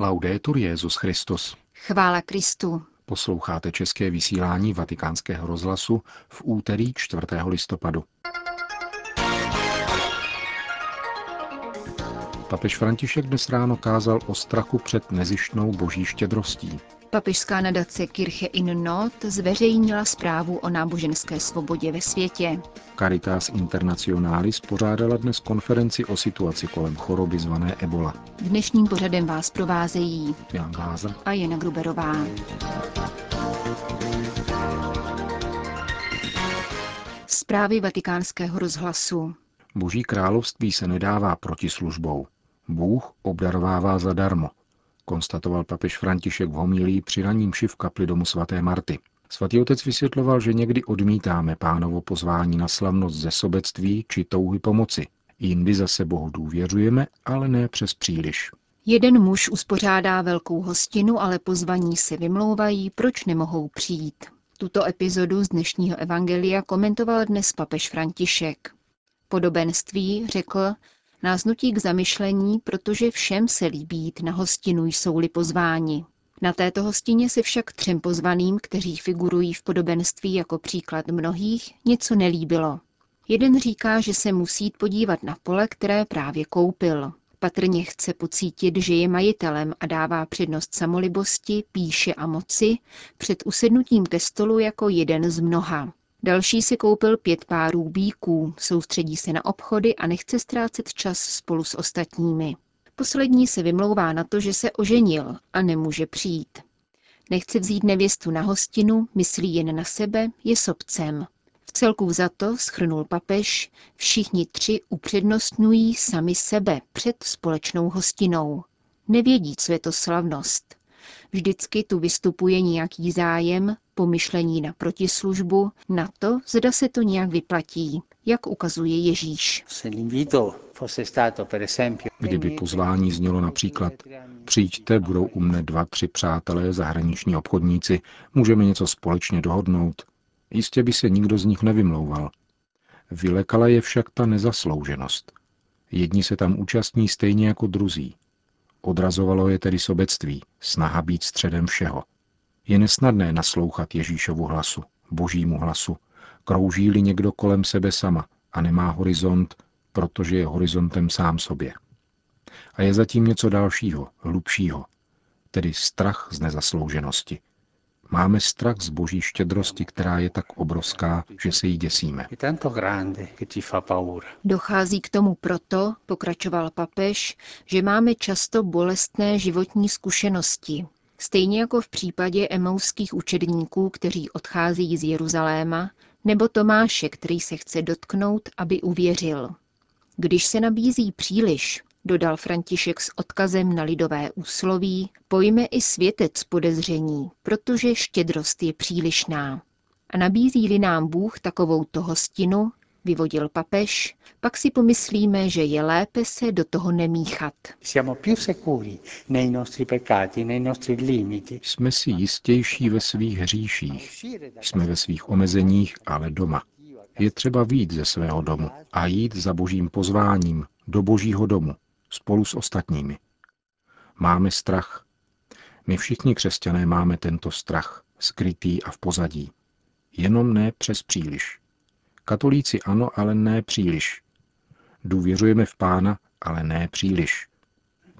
Laudetur Jezus Christus. Chvála Kristu. Posloucháte české vysílání Vatikánského rozhlasu v úterý 4. listopadu. Papež František dnes ráno kázal o strachu před nezištnou boží štědrostí. Papežská nadace Kirche in Not zveřejnila zprávu o náboženské svobodě ve světě. Caritas Internationalis pořádala dnes konferenci o situaci kolem choroby zvané Ebola. Dnešním pořadem vás provázejí Jan Glázer a Jana Gruberová. Zprávy vatikánského rozhlasu. Boží království se nedává protislužbou. Bůh obdarovává zadarmo, konstatoval papež František v homilí při raním v kapli domu svaté Marty. Svatý otec vysvětloval, že někdy odmítáme pánovo pozvání na slavnost ze sobectví či touhy pomoci. Jindy zase Bohu důvěřujeme, ale ne přes příliš. Jeden muž uspořádá velkou hostinu, ale pozvaní se vymlouvají, proč nemohou přijít. Tuto epizodu z dnešního evangelia komentoval dnes papež František. Podobenství, řekl, nás nutí k zamyšlení, protože všem se líbí jít na hostinu, jsou-li pozváni. Na této hostině se však třem pozvaným, kteří figurují v podobenství jako příklad mnohých, něco nelíbilo. Jeden říká, že se musí podívat na pole, které právě koupil. Patrně chce pocítit, že je majitelem a dává přednost samolibosti, píše a moci před usednutím ke stolu jako jeden z mnoha. Další si koupil pět párů bíků, soustředí se na obchody a nechce ztrácet čas spolu s ostatními. Poslední se vymlouvá na to, že se oženil a nemůže přijít. Nechce vzít nevěstu na hostinu, myslí jen na sebe, je sobcem. V celku za to, schrnul papež, všichni tři upřednostňují sami sebe před společnou hostinou. Nevědí, co je to slavnost. Vždycky tu vystupuje nějaký zájem, pomyšlení na protislužbu, na to, zda se to nějak vyplatí, jak ukazuje Ježíš. Kdyby pozvání znělo například přijďte, budou u mne dva, tři přátelé, zahraniční obchodníci, můžeme něco společně dohodnout, jistě by se nikdo z nich nevymlouval. Vylekala je však ta nezaslouženost. Jedni se tam účastní stejně jako druzí. Odrazovalo je tedy sobectví, snaha být středem všeho. Je nesnadné naslouchat Ježíšovu hlasu, božímu hlasu, krouží-li někdo kolem sebe sama a nemá horizont, protože je horizontem sám sobě. A je zatím něco dalšího, hlubšího, tedy strach z nezaslouženosti. Máme strach z boží štědrosti, která je tak obrovská, že se jí děsíme. Dochází k tomu proto, pokračoval papež, že máme často bolestné životní zkušenosti, Stejně jako v případě emauských učedníků, kteří odchází z Jeruzaléma, nebo Tomáše, který se chce dotknout, aby uvěřil. Když se nabízí příliš, dodal František s odkazem na lidové úsloví, pojme i světec podezření, protože štědrost je přílišná. A nabízí-li nám Bůh takovou hostinu, vyvodil papež, pak si pomyslíme, že je lépe se do toho nemíchat. Jsme si jistější ve svých hříších. Jsme ve svých omezeních, ale doma. Je třeba výjít ze svého domu a jít za božím pozváním do božího domu spolu s ostatními. Máme strach. My všichni křesťané máme tento strach, skrytý a v pozadí. Jenom ne přes příliš. Katolíci ano, ale ne příliš. Důvěřujeme v pána, ale ne příliš.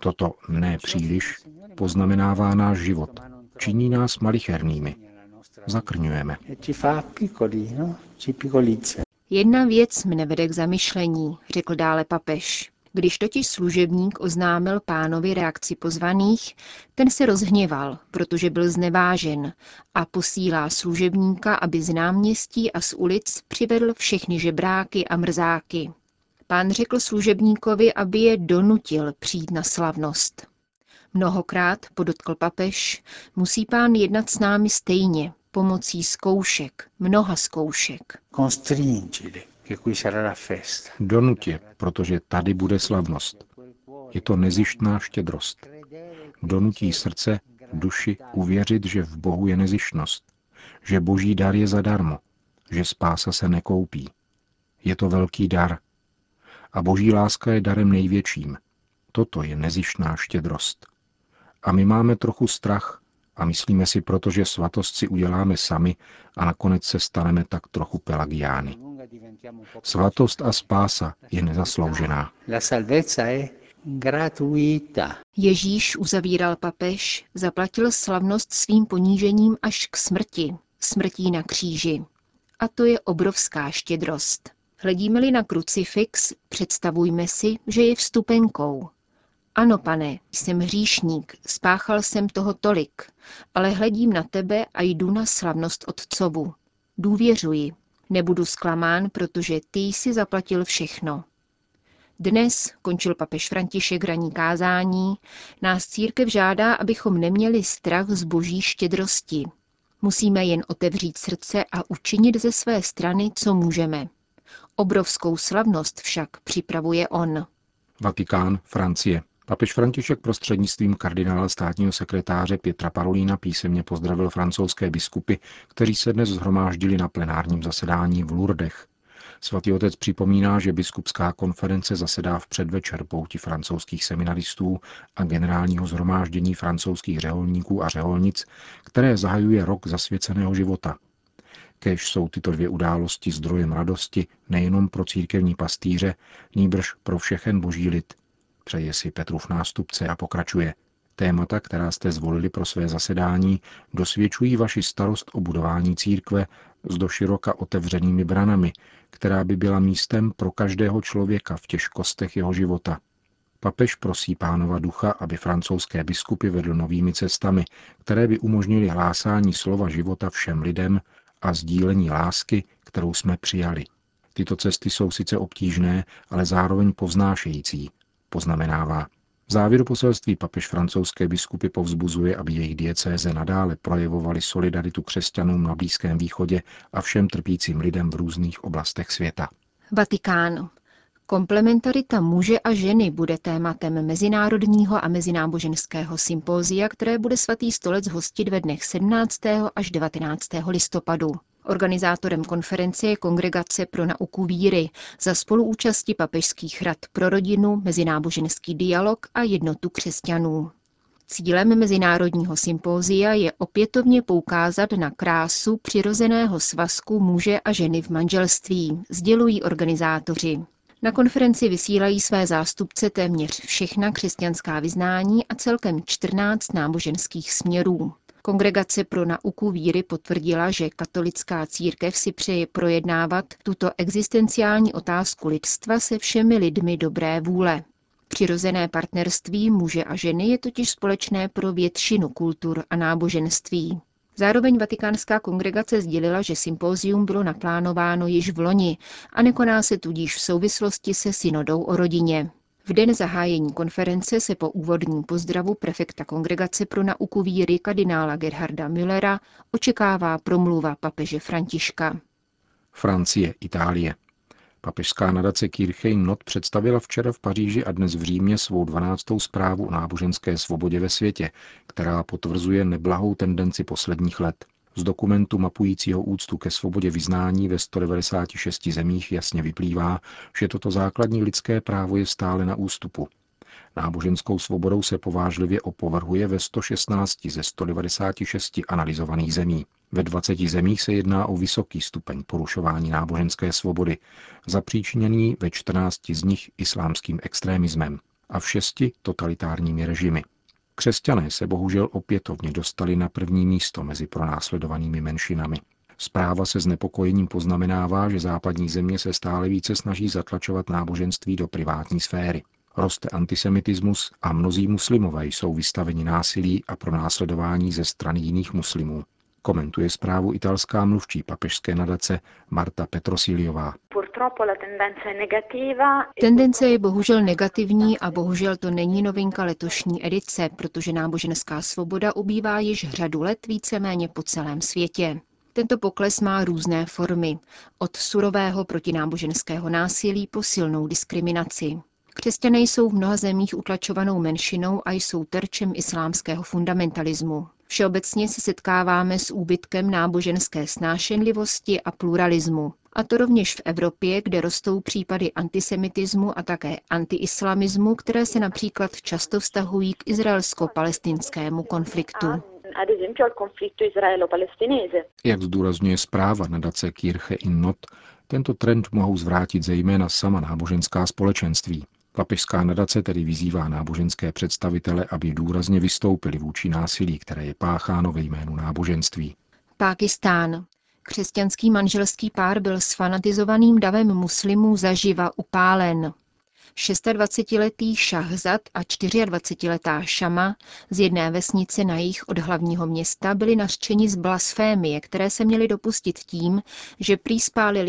Toto ne příliš poznamenává náš život. Činí nás malichernými. Zakrňujeme. Jedna věc mne vede k zamyšlení, řekl dále papež. Když totiž služebník oznámil pánovi reakci pozvaných, ten se rozhněval, protože byl znevážen a posílá služebníka, aby z náměstí a z ulic přivedl všechny žebráky a mrzáky. Pán řekl služebníkovi, aby je donutil přijít na slavnost. Mnohokrát, podotkl papež, musí pán jednat s námi stejně, pomocí zkoušek, mnoha zkoušek. Donutě, protože tady bude slavnost. Je to nezištná štědrost. Donutí srdce, duši uvěřit, že v Bohu je nezištnost, že boží dar je zadarmo, že spása se nekoupí. Je to velký dar. A boží láska je darem největším. Toto je nezištná štědrost. A my máme trochu strach a myslíme si proto, že svatost si uděláme sami a nakonec se staneme tak trochu pelagiány. Svatost a spása je nezasloužená. Ježíš, uzavíral papež, zaplatil slavnost svým ponížením až k smrti, smrtí na kříži. A to je obrovská štědrost. Hledíme-li na krucifix, představujme si, že je vstupenkou. Ano, pane, jsem hříšník, spáchal jsem toho tolik, ale hledím na tebe a jdu na slavnost Otcovu. Důvěřuji. Nebudu zklamán, protože ty jsi zaplatil všechno. Dnes, končil papež František raní kázání, nás církev žádá, abychom neměli strach z boží štědrosti. Musíme jen otevřít srdce a učinit ze své strany, co můžeme. Obrovskou slavnost však připravuje on. Vatikán, Francie. Papež František prostřednictvím kardinála státního sekretáře Pětra Parolína písemně pozdravil francouzské biskupy, kteří se dnes zhromáždili na plenárním zasedání v Lourdech. Svatý otec připomíná, že biskupská konference zasedá v předvečer pouti francouzských seminaristů a generálního zhromáždění francouzských řeholníků a řeholnic, které zahajuje rok zasvěceného života. Kež jsou tyto dvě události zdrojem radosti nejenom pro církevní pastýře, níbrž pro všechen boží lid. Přeje si Petrův nástupce a pokračuje. Témata, která jste zvolili pro své zasedání, dosvědčují vaši starost o budování církve s doširoka otevřenými branami, která by byla místem pro každého člověka v těžkostech jeho života. Papež prosí pánova ducha, aby francouzské biskupy vedl novými cestami, které by umožnili hlásání slova života všem lidem a sdílení lásky, kterou jsme přijali. Tyto cesty jsou sice obtížné, ale zároveň povznášející, poznamenává. V závěru poselství papež francouzské biskupy povzbuzuje, aby jejich diecéze nadále projevovali solidaritu křesťanům na Blízkém východě a všem trpícím lidem v různých oblastech světa. Vatikán. Komplementarita muže a ženy bude tématem mezinárodního a mezináboženského sympózia, které bude svatý stolec hostit ve dnech 17. až 19. listopadu. Organizátorem konference je Kongregace pro nauku víry za spoluúčasti papežských rad pro rodinu, mezináboženský dialog a jednotu křesťanů. Cílem mezinárodního sympózia je opětovně poukázat na krásu přirozeného svazku muže a ženy v manželství, sdělují organizátoři. Na konferenci vysílají své zástupce téměř všechna křesťanská vyznání a celkem 14 náboženských směrů. Kongregace pro nauku víry potvrdila, že katolická církev si přeje projednávat tuto existenciální otázku lidstva se všemi lidmi dobré vůle. Přirozené partnerství muže a ženy je totiž společné pro většinu kultur a náboženství. Zároveň Vatikánská kongregace sdělila, že sympózium bylo naplánováno již v loni a nekoná se tudíž v souvislosti se synodou o rodině. V den zahájení konference se po úvodním pozdravu prefekta Kongregace pro nauku víry kardinála Gerharda Müllera očekává promluva papeže Františka. Francie, Itálie. Papežská nadace Kirche Not představila včera v Paříži a dnes v Římě svou 12. zprávu o náboženské svobodě ve světě, která potvrzuje neblahou tendenci posledních let. Z dokumentu mapujícího úctu ke svobodě vyznání ve 196 zemích jasně vyplývá, že toto základní lidské právo je stále na ústupu. Náboženskou svobodou se povážlivě opovrhuje ve 116 ze 196 analyzovaných zemí. Ve 20 zemích se jedná o vysoký stupeň porušování náboženské svobody, zapříčiněný ve 14 z nich islámským extrémismem a v šesti totalitárními režimy. Křesťané se bohužel opětovně dostali na první místo mezi pronásledovanými menšinami. Zpráva se znepokojením poznamenává, že západní země se stále více snaží zatlačovat náboženství do privátní sféry. Roste antisemitismus a mnozí muslimové jsou vystaveni násilí a pronásledování ze strany jiných muslimů. Komentuje zprávu italská mluvčí papežské nadace Marta Petrosiliová. Tendence je bohužel negativní a bohužel to není novinka letošní edice, protože náboženská svoboda ubývá již řadu let víceméně po celém světě. Tento pokles má různé formy, od surového protináboženského násilí po silnou diskriminaci. Křesťané jsou v mnoha zemích utlačovanou menšinou a jsou terčem islámského fundamentalismu. Všeobecně se setkáváme s úbytkem náboženské snášenlivosti a pluralismu, A to rovněž v Evropě, kde rostou případy antisemitismu a také antiislamismu, které se například často vztahují k izraelsko-palestinskému konfliktu. Jak zdůrazňuje zpráva nadace Kirche in Not, tento trend mohou zvrátit zejména sama náboženská společenství. Papežská nadace tedy vyzývá náboženské představitele, aby důrazně vystoupili vůči násilí, které je pácháno ve jménu náboženství. Pákistán. Křesťanský manželský pár byl s fanatizovaným davem muslimů zaživa upálen. 26-letý Šahzad a 24-letá Šama z jedné vesnice na jich od hlavního města byli nařčeni z blasfémie, které se měli dopustit tím, že prý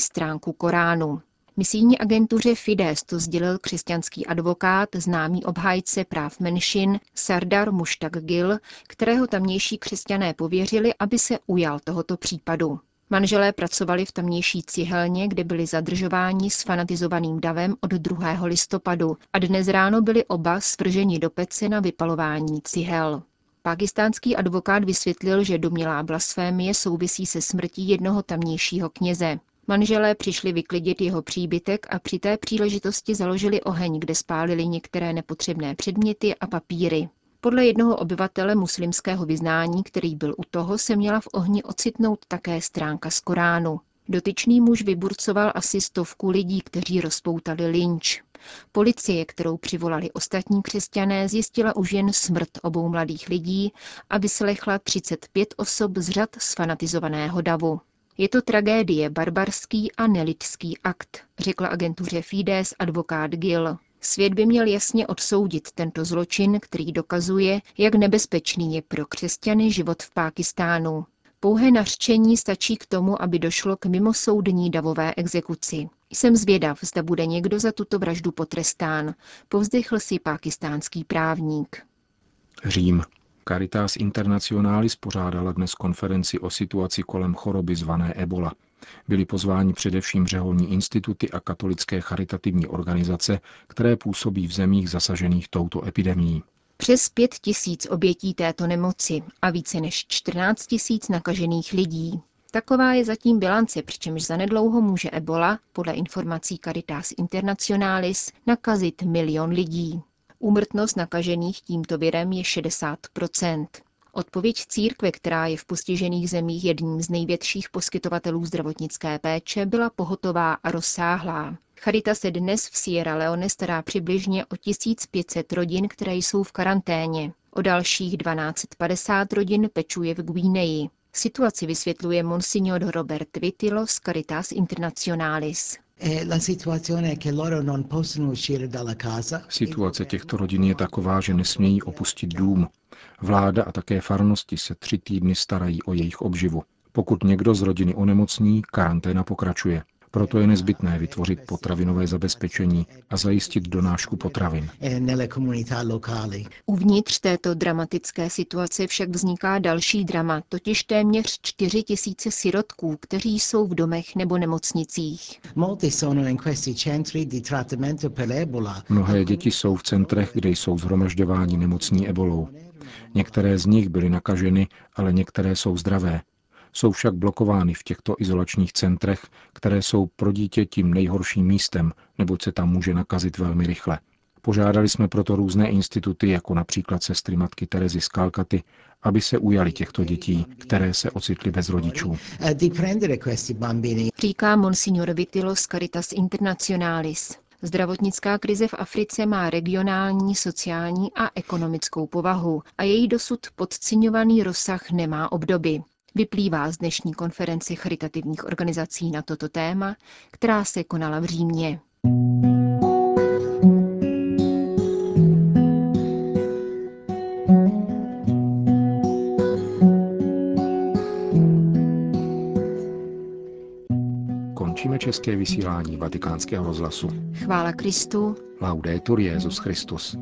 stránku Koránu. Misijní agentuře Fides to sdělil křesťanský advokát, známý obhájce práv menšin Sardar Muštak Gil, kterého tamnější křesťané pověřili, aby se ujal tohoto případu. Manželé pracovali v tamnější cihelně, kde byli zadržováni s fanatizovaným davem od 2. listopadu a dnes ráno byli oba svrženi do pece na vypalování cihel. Pakistánský advokát vysvětlil, že domělá blasfémie souvisí se smrtí jednoho tamnějšího kněze. Manželé přišli vyklidit jeho příbytek a při té příležitosti založili oheň, kde spálili některé nepotřebné předměty a papíry. Podle jednoho obyvatele muslimského vyznání, který byl u toho, se měla v ohni ocitnout také stránka z Koránu. Dotyčný muž vyburcoval asi stovku lidí, kteří rozpoutali lynč. Policie, kterou přivolali ostatní křesťané, zjistila už jen smrt obou mladých lidí a vyslechla 35 osob z řad sfanatizovaného davu. Je to tragédie, barbarský a nelidský akt, řekla agentuře Fides advokát Gill. Svět by měl jasně odsoudit tento zločin, který dokazuje, jak nebezpečný je pro křesťany život v Pákistánu. Pouhé nařčení stačí k tomu, aby došlo k mimosoudní davové exekuci. Jsem zvědav, zda bude někdo za tuto vraždu potrestán, povzdechl si pákistánský právník. Řím. Caritas Internationalis pořádala dnes konferenci o situaci kolem choroby zvané Ebola. Byli pozváni především řeholní instituty a katolické charitativní organizace, které působí v zemích zasažených touto epidemií. Přes pět tisíc obětí této nemoci a více než 14 tisíc nakažených lidí. Taková je zatím bilance, přičemž zanedlouho může Ebola, podle informací Caritas Internationalis, nakazit milion lidí. Úmrtnost nakažených tímto virem je 60% Odpověď církve, která je v postižených zemích jedním z největších poskytovatelů zdravotnické péče, byla pohotová a rozsáhlá. Charita se dnes v Sierra Leone stará přibližně o 1500 rodin, které jsou v karanténě. O dalších 1250 rodin pečuje v Guineji. Situaci vysvětluje monsignor Robert Vitilo z Caritas Internationalis. Situace těchto rodin je taková, že nesmějí opustit dům. Vláda a také farnosti se tři týdny starají o jejich obživu. Pokud někdo z rodiny onemocní, karanténa pokračuje. Proto je nezbytné vytvořit potravinové zabezpečení a zajistit donášku potravin. Uvnitř této dramatické situace však vzniká další drama, totiž téměř 4 tisíce sirotků, kteří jsou v domech nebo nemocnicích. Mnohé děti jsou v centrech, kde jsou zhromažďováni nemocní ebolou. Některé z nich byly nakaženy, ale některé jsou zdravé. Jsou však blokovány v těchto izolačních centrech, které jsou pro dítě tím nejhorším místem, neboť se tam může nakazit velmi rychle. Požádali jsme proto různé instituty, jako například sestry matky Terezy z Kalkaty, aby se ujali těchto dětí, které se ocitly bez rodičů. Říká monsignor Vitilos Caritas Internationalis. Zdravotnická krize v Africe má regionální, sociální a ekonomickou povahu a její dosud podceňovaný rozsah nemá obdoby. Vyplývá z dnešní konference charitativních organizací na toto téma, která se konala v Římě. Končíme české vysílání vatikánského rozhlasu. Chvála Kristu. Laudetur Jezus Christus.